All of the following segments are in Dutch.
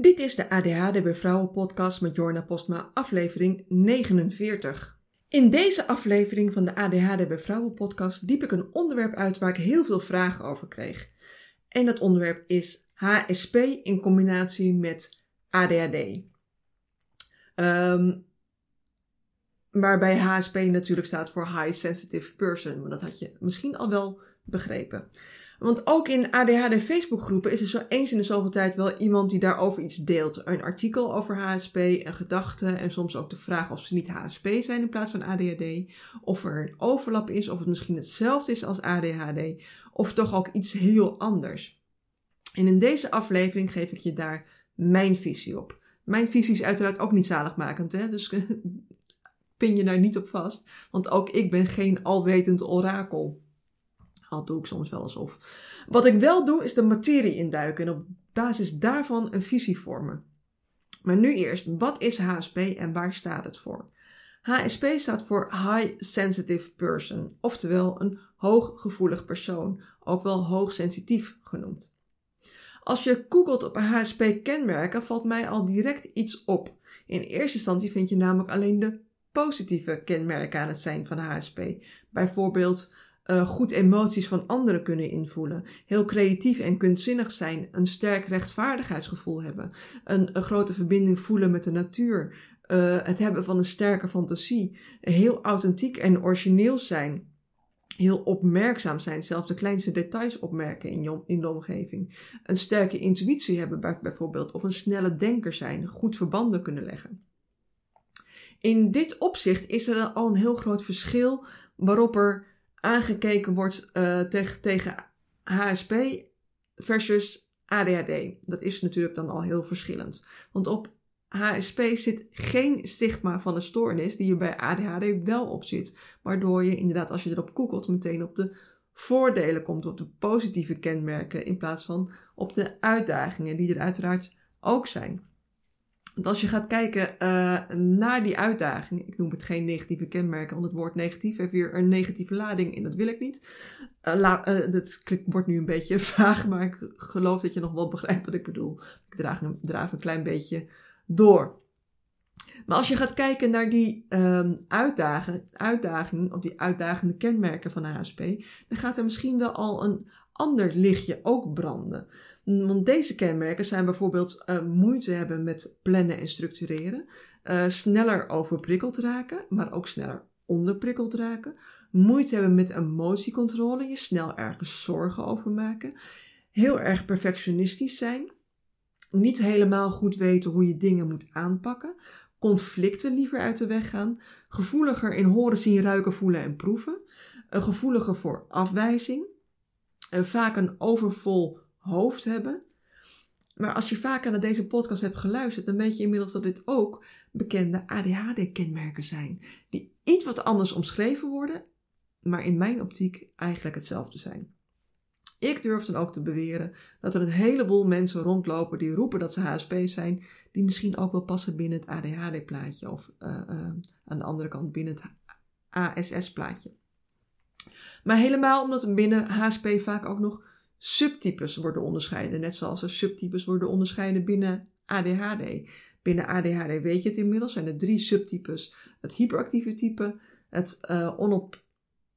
Dit is de ADHD bij Vrouwen podcast met Jorna Postma, aflevering 49. In deze aflevering van de ADHD bij Vrouwen podcast diep ik een onderwerp uit waar ik heel veel vragen over kreeg. En dat onderwerp is HSP in combinatie met ADHD. Ehm, waarbij HSP natuurlijk staat voor High Sensitive Person, maar dat had je misschien al wel begrepen. Want ook in ADHD Facebookgroepen is er zo eens in de zoveel tijd wel iemand die daarover iets deelt. Een artikel over HSP, een gedachte en soms ook de vraag of ze niet HSP zijn in plaats van ADHD. Of er een overlap is, of het misschien hetzelfde is als ADHD. Of toch ook iets heel anders. En in deze aflevering geef ik je daar mijn visie op. Mijn visie is uiteraard ook niet zaligmakend, hè? dus pin je daar niet op vast. Want ook ik ben geen alwetend orakel. Al doe ik soms wel alsof. Wat ik wel doe, is de materie induiken en op basis daarvan een visie vormen. Maar nu eerst, wat is HSP en waar staat het voor? HSP staat voor High Sensitive Person, oftewel een hooggevoelig persoon, ook wel hoogsensitief genoemd. Als je googelt op HSP-kenmerken, valt mij al direct iets op. In eerste instantie vind je namelijk alleen de positieve kenmerken aan het zijn van HSP. Bijvoorbeeld uh, goed emoties van anderen kunnen invoelen, heel creatief en kunstzinnig zijn, een sterk rechtvaardigheidsgevoel hebben, een, grote verbinding voelen met de natuur, uh, het hebben van een sterke fantasie, heel authentiek en origineel zijn, heel opmerkzaam zijn, zelfs de kleinste details opmerken in, in de omgeving, een sterke intuïtie hebben bijvoorbeeld, of een snelle denker zijn, goed verbanden kunnen leggen. In dit opzicht is er al een heel groot verschil waarop er aangekeken wordt uh, tegen, HSP versus ADHD. Dat is natuurlijk dan al heel verschillend. Want op HSP zit geen stigma van een stoornis die er bij ADHD wel op zit. Waardoor je inderdaad, als je erop googelt, meteen op de voordelen komt, op de positieve kenmerken, in plaats van op de uitdagingen die er uiteraard ook zijn. Want als je gaat kijken uh, naar die uitdaging, ik noem het geen negatieve kenmerken, want het woord negatief heeft weer een negatieve lading en dat wil ik niet. La, uh, dat wordt nu een beetje vaag, maar ik geloof dat je nog wel begrijpt wat ik bedoel. Ik draag, draaf een klein beetje door. Maar als je gaat kijken naar die um, uitdaging, uitdaging, of die uitdagende kenmerken van de HSP, dan gaat er misschien wel al een ander lichtje ook branden. Want deze kenmerken zijn bijvoorbeeld uh, moeite hebben met plannen en structureren, uh, sneller overprikkeld raken, maar ook sneller onderprikkeld raken, moeite hebben met emotiecontrole, je snel ergens zorgen over maken, heel erg perfectionistisch zijn, niet helemaal goed weten hoe je dingen moet aanpakken, conflicten liever uit de weg gaan, gevoeliger in horen, zien, ruiken, voelen en proeven, uh, gevoeliger voor afwijzing, vaak een overvol hoofd hebben. Maar als je vaker naar deze podcast hebt geluisterd, dan weet je inmiddels dat dit ook bekende ADHD-kenmerken zijn. Die iets wat anders omschreven worden, maar in mijn optiek eigenlijk hetzelfde zijn. Ik durf dan ook te beweren dat er een heleboel mensen rondlopen die roepen dat ze HSP zijn, die misschien ook wel passen binnen het ADHD-plaatje of uh, uh, aan de andere kant binnen het ASS-plaatje. Maar helemaal omdat binnen HSP vaak ook nog subtypes worden onderscheiden. Net zoals er subtypes worden onderscheiden binnen ADHD. Binnen ADHD weet je het inmiddels, zijn er drie subtypes. Het hyperactieve type, het, uh, onop,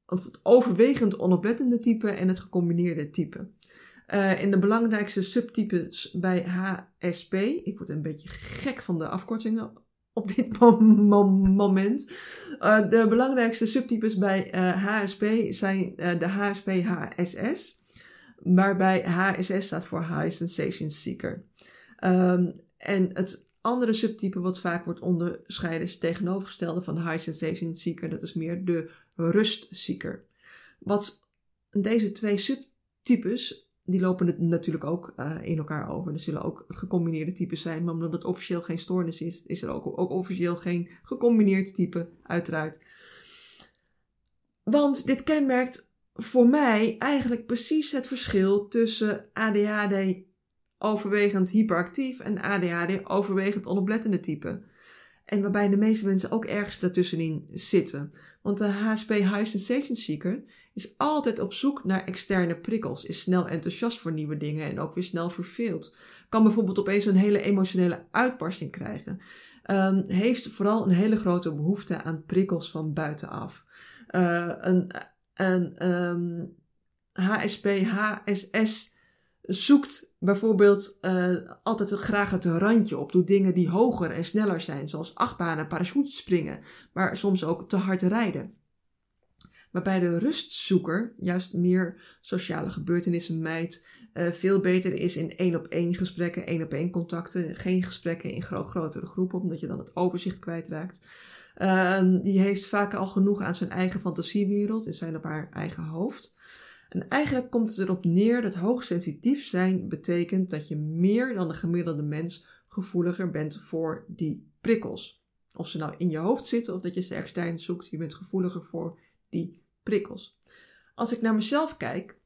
het overwegend onoplettende type en het gecombineerde type. Uh, en de belangrijkste subtypes bij HSP, ik word een beetje gek van de afkortingen op dit moment. Uh, de belangrijkste subtypes bij HSP zijn de HSP-HSS waarbij HSS staat voor High Sensation Seeker. Um, en het andere subtype wat vaak wordt onderscheiden is het tegenovergestelde van High Sensation Seeker. Dat is meer de rustseeker. Wat deze twee subtypes, die lopen natuurlijk ook uh, in elkaar over. Er zullen ook gecombineerde types zijn, maar omdat het officieel geen stoornis is, is er ook, ook officieel geen gecombineerd type, uiteraard. Want dit kenmerkt voor mij eigenlijk precies het verschil tussen ADHD overwegend hyperactief en ADHD overwegend onoplettende type. En waarbij de meeste mensen ook ergens daartussenin zitten. Want de HSP High Sensation Seeker is altijd op zoek naar externe prikkels, is snel enthousiast voor nieuwe dingen en ook weer snel verveeld. kan bijvoorbeeld opeens een hele emotionele uitbarsting krijgen. Um, heeft vooral een hele grote behoefte aan prikkels van buitenaf. Uh, een um, HSP, HSS zoekt bijvoorbeeld uh, altijd graag het randje op. Doet dingen die hoger en sneller zijn, zoals achtbanen, parachutes springen, maar soms ook te hard rijden. Waarbij de rustzoeker juist meer sociale gebeurtenissen mijt, uh, veel beter is in één op één gesprekken, één op één contacten, geen gesprekken in gro grotere groepen, omdat je dan het overzicht kwijtraakt. Uh, die heeft vaak al genoeg aan zijn eigen fantasiewereld, in zijn op haar eigen hoofd. En eigenlijk komt het erop neer dat hoogsensitief zijn betekent dat je meer dan de gemiddelde mens gevoeliger bent voor die prikkels. Of ze nou in je hoofd zitten of dat je ze extern zoekt, je bent gevoeliger voor die prikkels. Als ik naar mezelf kijk,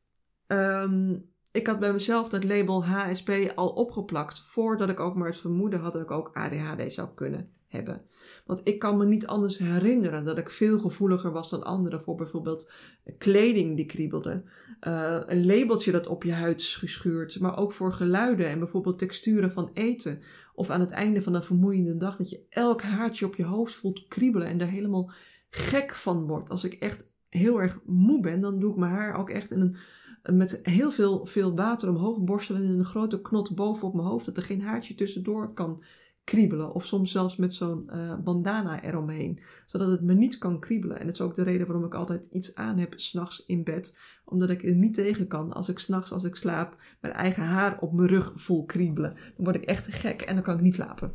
um, ik had bij mezelf dat label HSP al opgeplakt voordat ik ook maar het vermoeden had dat ik ook ADHD zou kunnen hebben. Want ik kan me niet anders herinneren dat ik veel gevoeliger was dan anderen voor bijvoorbeeld kleding die kriebelde. Uh, een labeltje dat op je huid schuurt, maar ook voor geluiden en bijvoorbeeld texturen van eten. Of aan het einde van een vermoeiende dag dat je elk haartje op je hoofd voelt kriebelen en daar helemaal gek van wordt. Als ik echt heel erg moe ben, dan doe ik mijn haar ook echt in een met heel veel, veel water omhoog borstelen in een grote knot boven op mijn hoofd, dat er geen haartje tussendoor kan kriebelen. Of soms zelfs met zo'n uh, bandana eromheen, zodat het me niet kan kriebelen. En dat is ook de reden waarom ik altijd iets aan heb s'nachts in bed, omdat ik er niet tegen kan als ik s'nachts als ik slaap mijn eigen haar op mijn rug voel kriebelen. Dan word ik echt gek en dan kan ik niet slapen.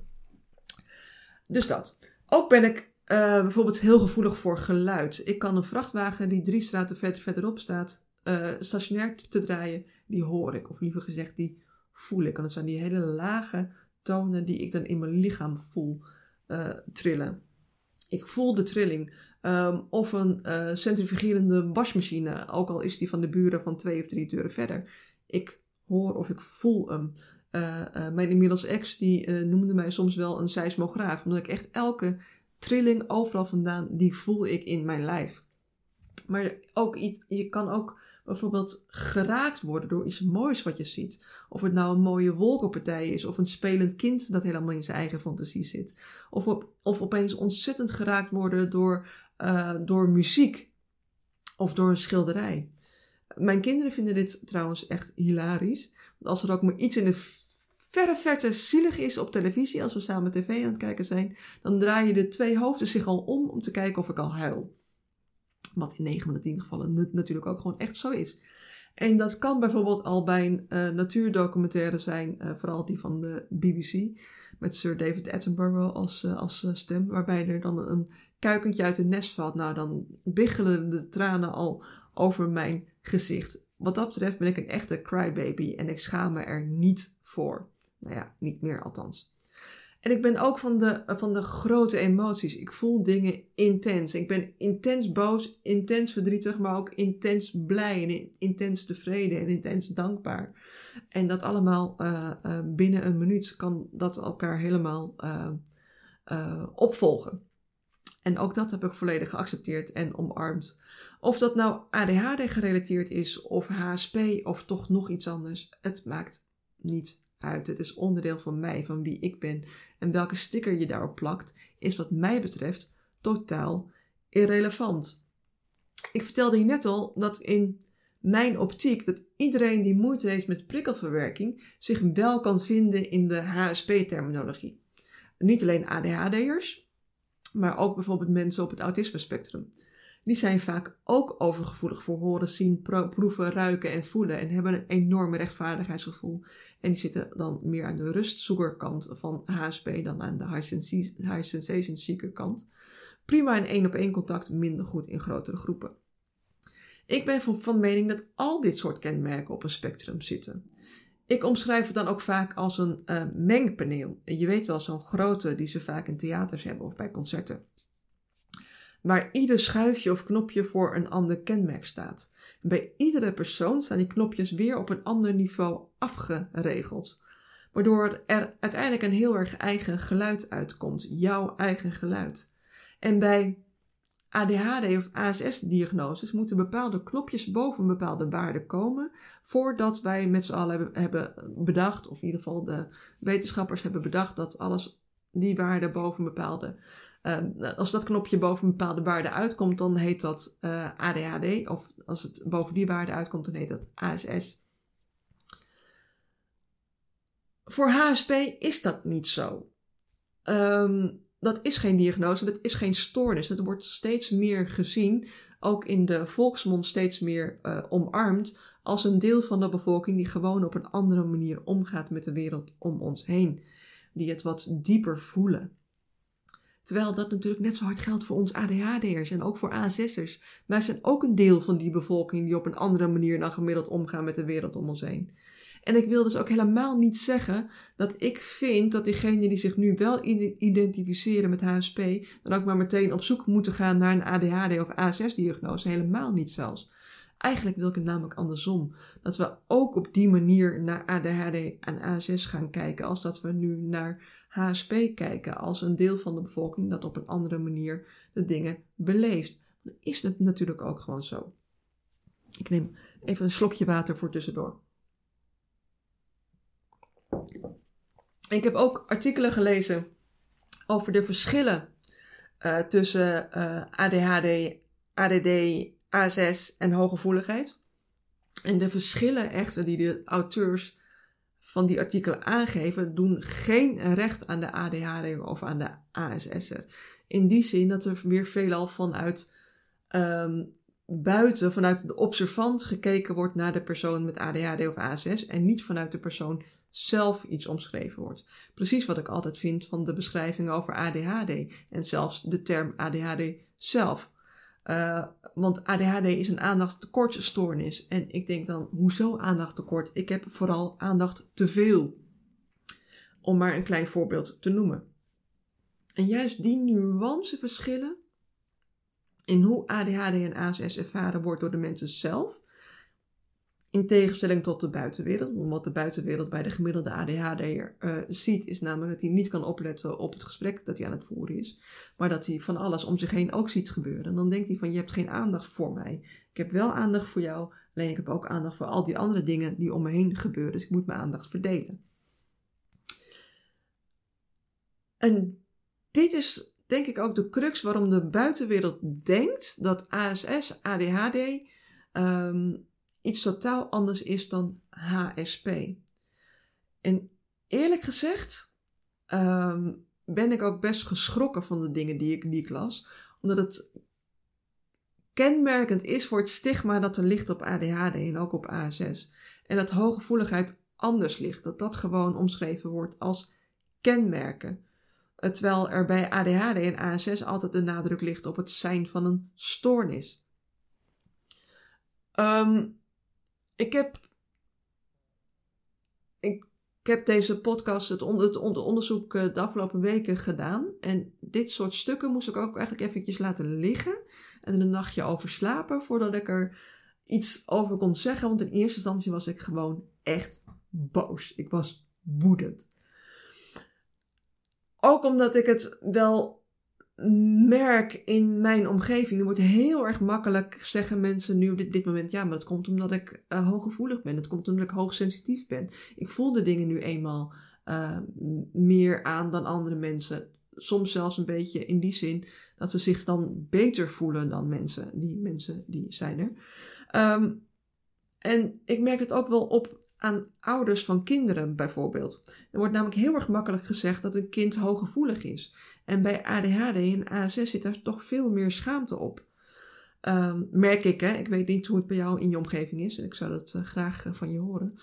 Dus dat. Ook ben ik uh, bijvoorbeeld heel gevoelig voor geluid. Ik kan een vrachtwagen die drie straten verder, verderop staat, uh, stationair te draaien, die hoor ik. Of liever gezegd, die voel ik. En dat zijn die hele lage tonen die ik dan in mijn lichaam voel uh, trillen. Ik voel de trilling. Um, of een uh, centrifugerende wasmachine, ook al is die van de buren van twee of drie deuren verder. Ik hoor of ik voel hem. Uh, mijn inmiddels ex die noemde mij soms wel een seismograaf, omdat ik echt elke trilling overal vandaan, die voel ik in mijn lijf. Maar ook je kan ook bijvoorbeeld geraakt worden door iets moois wat je ziet. Of het nou een mooie wolkenpartij is, of een spelend kind dat helemaal in zijn eigen fantasie zit. Of, of opeens ontzettend geraakt worden door, uh, door muziek of door een schilderij. Mijn kinderen vinden dit trouwens echt hilarisch. Als er ook maar iets in de verre verte zielig is op televisie, als we samen tv aan het kijken zijn, dan draaien de twee hoofden zich al om om te kijken of ik al huil. Wat in 9 van de 10 gevallen natuurlijk ook gewoon echt zo is. En dat kan bijvoorbeeld al bij een uh, natuurdocumentaire zijn, uh, vooral die van de BBC, met Sir David Attenborough als, uh, als stem, waarbij er dan een kuikentje uit een nest valt. Nou, dan biggelen de tranen al over mijn gezicht. Wat dat betreft ben ik een echte crybaby en ik schaam me er niet voor. Nou ja, niet meer althans. En ik ben ook van de, van de grote emoties. Ik voel dingen intens. Ik ben intens boos, intens verdrietig, maar ook intens blij en intens tevreden en intens dankbaar. En dat allemaal uh, uh, binnen een minuut kan dat elkaar helemaal opvolgen. En ook dat heb ik volledig geaccepteerd en omarmd. Of dat nou ADHD gerelateerd is, of HSP, of toch nog iets anders, het maakt niet uit. Het is onderdeel van mij, van wie ik ben. En welke sticker je daarop plakt, is wat mij betreft totaal irrelevant. Ik vertelde je net al dat in mijn optiek dat iedereen die moeite heeft met prikkelverwerking zich wel kan vinden in de HSP-terminologie. Niet alleen ADHD'ers, maar ook bijvoorbeeld mensen op het autisme-spectrum die zijn vaak ook overgevoelig voor horen, zien, proeven, ruiken en voelen en hebben een enorme rechtvaardigheidsgevoel. En die zitten dan meer aan de rustzoekerkant van HSP dan aan de high, sensation seeker kant. Prima in één op één contact, minder goed in grotere groepen. Ik ben van, mening dat al dit soort kenmerken op een spectrum zitten. Ik omschrijf het dan ook vaak als een uh, mengpaneel. En je weet wel, zo'n grote die ze vaak in theaters hebben of bij concerten waar ieder schuifje of knopje voor een ander kenmerk staat. bij iedere persoon staan die knopjes weer op een ander niveau afgeregeld. Waardoor er uiteindelijk een heel erg eigen geluid uitkomt, jouw eigen geluid. En bij ADHD of ASS-diagnoses moeten bepaalde knopjes boven bepaalde waarde komen voordat wij met z'n allen hebben, bedacht, of in ieder geval de wetenschappers hebben bedacht, dat alles die waarde boven bepaalde uh, als dat knopje boven een bepaalde waarde uitkomt, dan heet dat eh, ADHD. Of als het boven die waarde uitkomt, dan heet dat ASS. Voor HSP is dat niet zo. Um, dat is geen diagnose, dat is geen stoornis. Dat wordt steeds meer gezien, ook in de volksmond steeds meer uh, omarmd, als een deel van de bevolking die gewoon op een andere manier omgaat met de wereld om ons heen. Die het wat dieper voelen. Terwijl dat natuurlijk net zo hard geldt voor ons ADHD'ers en ook voor ASS'ers. Wij zijn ook een deel van die bevolking die op een andere manier dan gemiddeld omgaan met de wereld om ons heen. En ik wil dus ook helemaal niet zeggen dat ik vind dat diegenen die zich nu wel identificeren met HSP, dan ook maar meteen op zoek moeten gaan naar een ADHD of ASS-diagnose. Helemaal niet zelfs. Eigenlijk wil ik het namelijk andersom. Dat we ook op die manier naar ADHD en ASS gaan kijken, als dat we nu naar HSP kijken als een deel van de bevolking dat op een andere manier de dingen beleeft. Dan is het natuurlijk ook gewoon zo. Ik neem even een slokje water voor tussendoor. Ik heb ook artikelen gelezen over de verschillen uh, tussen eh, ADHD, ADD, ASS en hooggevoeligheid. En de verschillen echt die de auteurs van die artikelen aangeven, doen geen recht aan de ADHD of aan de ASS'er. In die zin dat er weer veelal vanuit um, buiten, vanuit de observant gekeken wordt naar de persoon met ADHD of ASS en niet vanuit de persoon zelf iets omschreven wordt. Precies wat ik altijd vind van de beschrijving over ADHD en zelfs de term ADHD zelf. Uh, want ADHD is een aandachttekortstoornis. En ik denk dan, hoezo aandachttekort? Ik heb vooral aandacht te veel. Om maar een klein voorbeeld te noemen. En juist die nuanceverschillen in hoe ADHD en ASS ervaren wordt door de mensen zelf, in tegenstelling tot de buitenwereld. Want wat de buitenwereld bij de gemiddelde ADHD'er uh, ziet, is namelijk dat hij niet kan opletten op het gesprek dat hij aan het voeren is. Maar dat hij van alles om zich heen ook ziet gebeuren. En dan denkt hij van, je hebt geen aandacht voor mij. Ik heb wel aandacht voor jou, alleen ik heb ook aandacht voor al die andere dingen die om me heen gebeuren. Dus ik moet mijn aandacht verdelen. En dit is denk ik ook de crux waarom de buitenwereld denkt dat ASS, ADHD... iets totaal anders is dan HSP. En eerlijk gezegd um, ben ik ook best geschrokken van de dingen die ik, die ik las, omdat het kenmerkend is voor het stigma dat er ligt op ADHD en ook op ASS. En dat hooggevoeligheid anders ligt, dat dat gewoon omschreven wordt als kenmerken. Terwijl er bij ADHD en ASS altijd de nadruk ligt op het zijn van een stoornis. Um, ik heb. Ik, heb deze podcast, het, het onderzoek eh, de afgelopen weken gedaan. En dit soort stukken moest ik ook eigenlijk eventjes laten liggen. En er een nachtje over slapen voordat ik er iets over kon zeggen. Want in eerste instantie was ik gewoon echt boos. Ik was woedend. Ook omdat ik het wel merk in mijn omgeving, er wordt heel erg makkelijk zeggen mensen nu op dit, moment, ja, maar dat komt omdat ik uh, hooggevoelig ben. Dat komt omdat ik hoogsensitief ben. Ik voel de dingen nu eenmaal uh, meer aan dan andere mensen. Soms zelfs een beetje in die zin dat ze zich dan beter voelen dan mensen. Die mensen die zijn er. Um, en ik merk het ook wel op aan ouders van kinderen bijvoorbeeld. Er wordt namelijk heel erg makkelijk gezegd dat een kind hooggevoelig is. En bij ADHD en ASS zit daar toch veel meer schaamte op. Um, merk ik, hè? ik weet niet hoe het bij jou in je omgeving is en ik zou dat uh, graag uh, van je horen.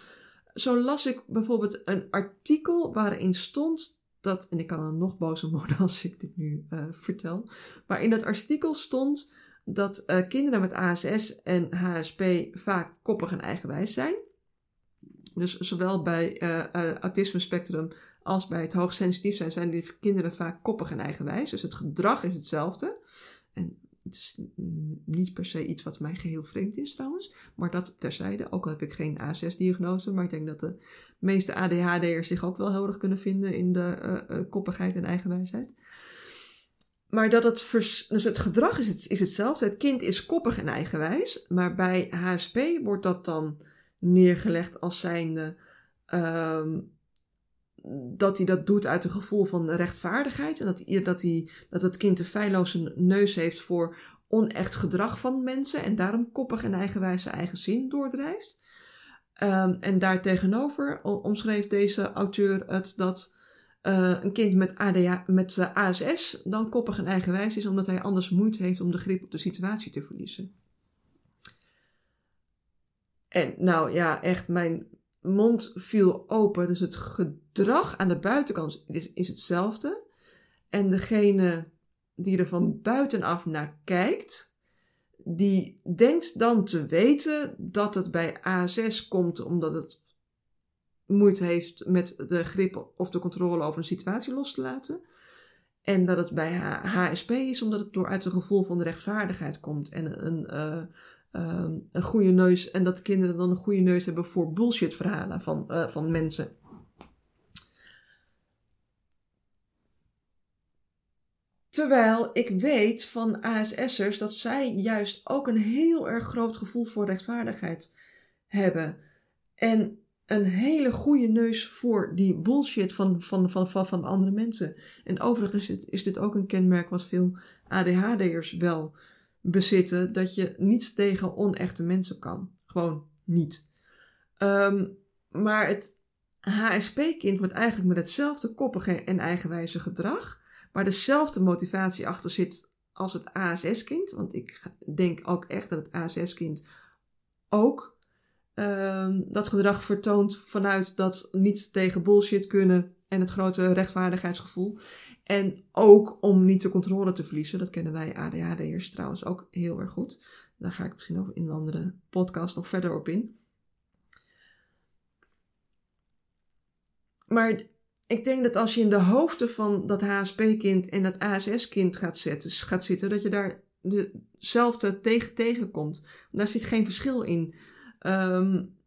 Zo las ik bijvoorbeeld een artikel waarin stond dat, en ik kan er nog om worden als ik dit nu uh, vertel, maar in dat artikel stond dat kinderen met ASS en HSP vaak koppig en eigenwijs zijn. Dus zowel bij uh, autisme spectrum als bij het hoogsensitief zijn, zijn die kinderen vaak koppig en eigenwijs. Dus het gedrag is hetzelfde. En het is niet per se iets wat mij geheel vreemd is trouwens. Maar dat terzijde. Ook al heb ik geen A6-diagnose. Maar ik denk dat de meeste ADHD'ers zich ook wel heel erg kunnen vinden in de uh, koppigheid en eigenwijsheid. maar dat het, dus het gedrag is, het, is hetzelfde. Het kind is koppig en eigenwijs. Maar bij HSP wordt dat dan neergelegd als zijnde um, dat hij dat doet uit een gevoel van rechtvaardigheid. En dat, dat, hij, dat het kind een feilloze neus heeft voor onecht gedrag van mensen. En daarom koppig en eigenwijs zijn eigen zin doordrijft. Um, en daartegenover omschreef deze auteur het dat uh, een kind met, ADA, met ASS dan koppig en eigenwijs is, omdat hij anders moeite heeft om de grip op de situatie te verliezen. En nou ja, echt, mijn mond viel open. Dus het gedrag aan de buitenkant is, is hetzelfde. En degene die er van buitenaf naar kijkt, die denkt dan te weten dat het bij ASS komt omdat het moeite heeft met de grip of de controle over een situatie los te laten. En dat het bij HSP is omdat het door uit een gevoel van rechtvaardigheid komt. En een, uh, uh, een goede neus. En dat kinderen dan een goede neus hebben voor bullshit verhalen van, uh, van mensen. Terwijl ik weet van ASS'ers dat zij juist ook een heel erg groot gevoel voor rechtvaardigheid hebben. En een hele goede neus voor die bullshit van, van, van, van, van andere mensen. En overigens is dit, is dit ook een kenmerk wat veel ADHD'ers wel bezitten. Dat je niet tegen onechte mensen kan. Gewoon niet. Um, maar het HSP-kind wordt eigenlijk met hetzelfde koppige en eigenwijze gedrag. Waar dezelfde motivatie achter zit als het ASS-kind. Want ik denk ook echt dat het ASS-kind ook Ehm, dat gedrag vertoont vanuit dat niet tegen bullshit kunnen en het grote rechtvaardigheidsgevoel. En ook om niet de controle te verliezen. Dat kennen wij ADHD'ers trouwens ook heel erg goed. Daar ga ik misschien over in een andere podcast nog verder op in. Maar ik denk dat als je in de hoofden van dat HSP-kind en dat ASS-kind gaat, gaat zitten, dat je daar dezelfde tegen tegenkomt. Daar zit geen verschil in. Um,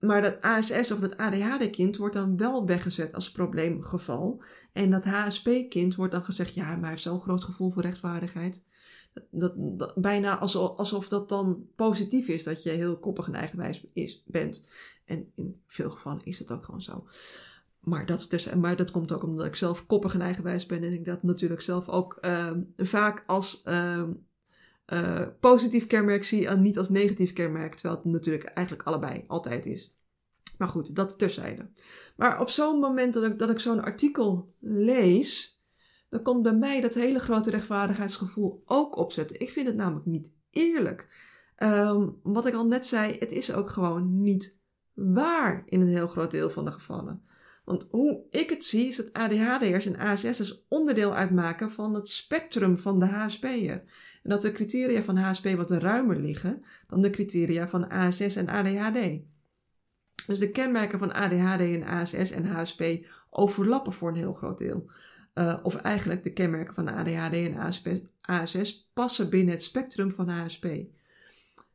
maar dat ASS of dat ADHD-kind wordt dan wel weggezet als probleemgeval. En dat HSP-kind wordt dan gezegd, ja, maar hij heeft zo'n groot gevoel voor rechtvaardigheid. Dat, dat, bijna alsof, dat dan positief is, dat je heel koppig en eigenwijs is, bent. En in veel gevallen is dat ook gewoon zo. Maar dat, dus, maar dat komt ook omdat ik zelf koppig en eigenwijs ben. En ik dat natuurlijk zelf ook uh, vaak als uh, uh, positief kenmerk zie en niet als negatief kenmerk. Terwijl het natuurlijk eigenlijk allebei altijd is. Maar goed, dat terzijde. Maar op zo'n moment dat ik, dat ik zo'n artikel lees, dan komt bij mij dat hele grote rechtvaardigheidsgevoel ook opzetten. Ik vind het namelijk niet eerlijk. Um, wat ik al net zei, het is ook gewoon niet waar in een heel groot deel van de gevallen. Want hoe ik het zie, is dat ADHD'ers en ASS'ers onderdeel uitmaken van het spectrum van de HSP'er. Dat de criteria van HSP wat ruimer liggen dan de criteria van ASS en ADHD. Dus de kenmerken van ADHD en ASS en HSP overlappen voor een heel groot deel. Uh, of eigenlijk de kenmerken van ADHD en ASS passen binnen het spectrum van HSP.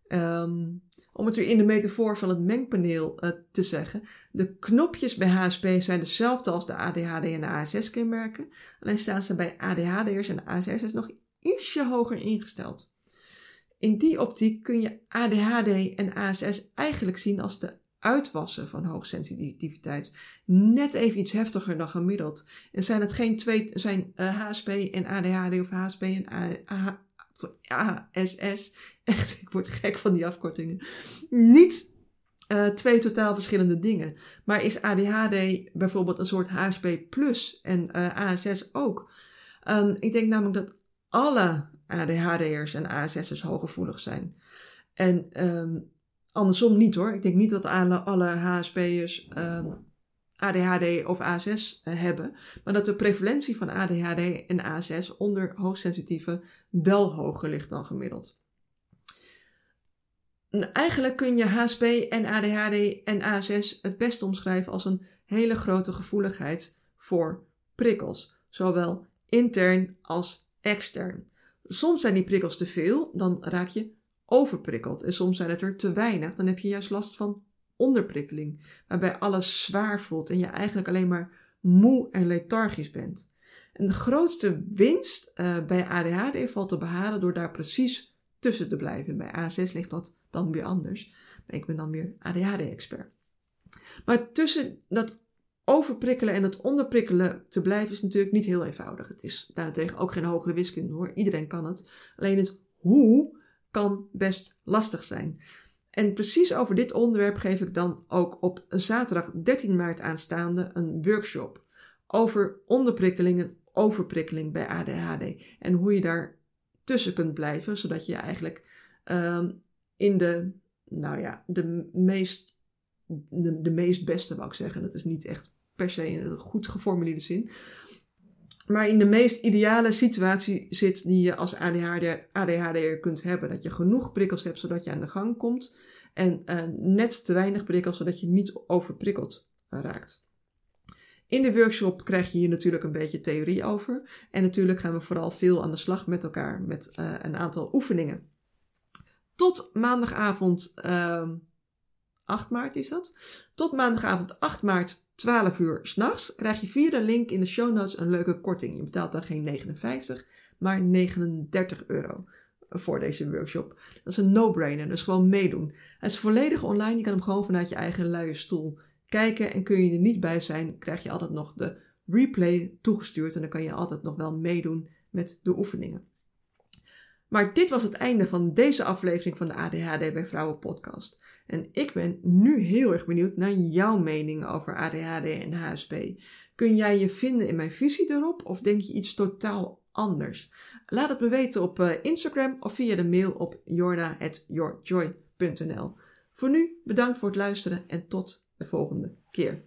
Um, om het weer in de metafoor van het mengpaneel uh, te zeggen. De knopjes bij HSP zijn dezelfde als de ADHD en de ASS kenmerken. Alleen staan ze bij ADHD'ers en ASS nog ietsje hoger ingesteld. In die optiek kun je ADHD en ASS eigenlijk zien als de uitwassen van hoogsensitiviteit. Net even iets heftiger dan gemiddeld. En zijn het geen twee, zijn HSP eh, en ADHD of HSP en ASS, echt, ik word gek van die afkortingen, niet uh, twee totaal verschillende dingen. Maar is ADHD bijvoorbeeld een soort HSP plus en eh, ASS ook? Um, ik denk namelijk dat alle ADHD'ers en ASS'ers hooggevoelig zijn. En um, andersom niet hoor. Ik denk niet dat alle, alle HSP'ers ehm, ADHD of ASS uh, hebben. Maar dat de prevalentie van ADHD en ASS onder hoogsensitieve wel hoger ligt dan gemiddeld. Eigenlijk kun je HSP en ADHD en ASS het best omschrijven als een hele grote gevoeligheid voor prikkels. Zowel intern als extern. Soms zijn die prikkels te veel, dan raak je overprikkeld. En soms zijn het er te weinig, dan heb je juist last van onderprikkeling. Waarbij alles zwaar voelt en je eigenlijk alleen maar moe en lethargisch bent. En de grootste winst uh, bij ADHD valt te behalen door daar precies tussen te blijven. Bij A6 ligt dat dan weer anders. Maar ik ben dan weer ADHD-expert. Maar tussen dat overprikkelen en het onderprikkelen te blijven is natuurlijk niet heel eenvoudig. Het is daarentegen ook geen hogere wiskunde hoor. Iedereen kan het. Alleen het hoe kan best lastig zijn. En precies over dit onderwerp geef ik dan ook op zaterdag 13 maart aanstaande een workshop over onderprikkeling en overprikkeling bij ADHD. En hoe je daar tussen kunt blijven, zodat je eigenlijk uh, in de, nou ja, de meest, de, de meest beste, wou ik zeggen. Dat is niet echt per se in een goed geformuleerde zin. Maar in de meest ideale situatie zit die je als ADHD, ADHD'er kunt hebben. Dat je genoeg prikkels hebt zodat je aan de gang komt. En uh, net te weinig prikkels zodat je niet overprikkeld raakt. In de workshop krijg je hier natuurlijk een beetje theorie over. En natuurlijk gaan we vooral veel aan de slag met elkaar met uh, een aantal oefeningen. Tot maandagavond ehm, 8 maart is dat. Tot maandagavond 8 maart 12 uur s'nachts krijg je via de link in de show notes een leuke korting. Je betaalt dan geen 59, maar 39 euro voor deze workshop. Dat is een no-brainer, dus gewoon meedoen. Het is volledig online, je kan hem gewoon vanuit je eigen luie stoel kijken. En kun je er niet bij zijn, krijg je altijd nog de replay toegestuurd en dan kan je altijd nog wel meedoen met de oefeningen. Maar dit was het einde van deze aflevering van de ADHD bij Vrouwen podcast. En ik ben nu heel erg benieuwd naar jouw mening over ADHD en HSP. Kun jij je vinden in mijn visie erop of denk je iets totaal anders? Laat het me weten op eh, Instagram of via de mail op jorna.yourjoy.nl. Voor nu bedankt voor het luisteren en tot de volgende keer.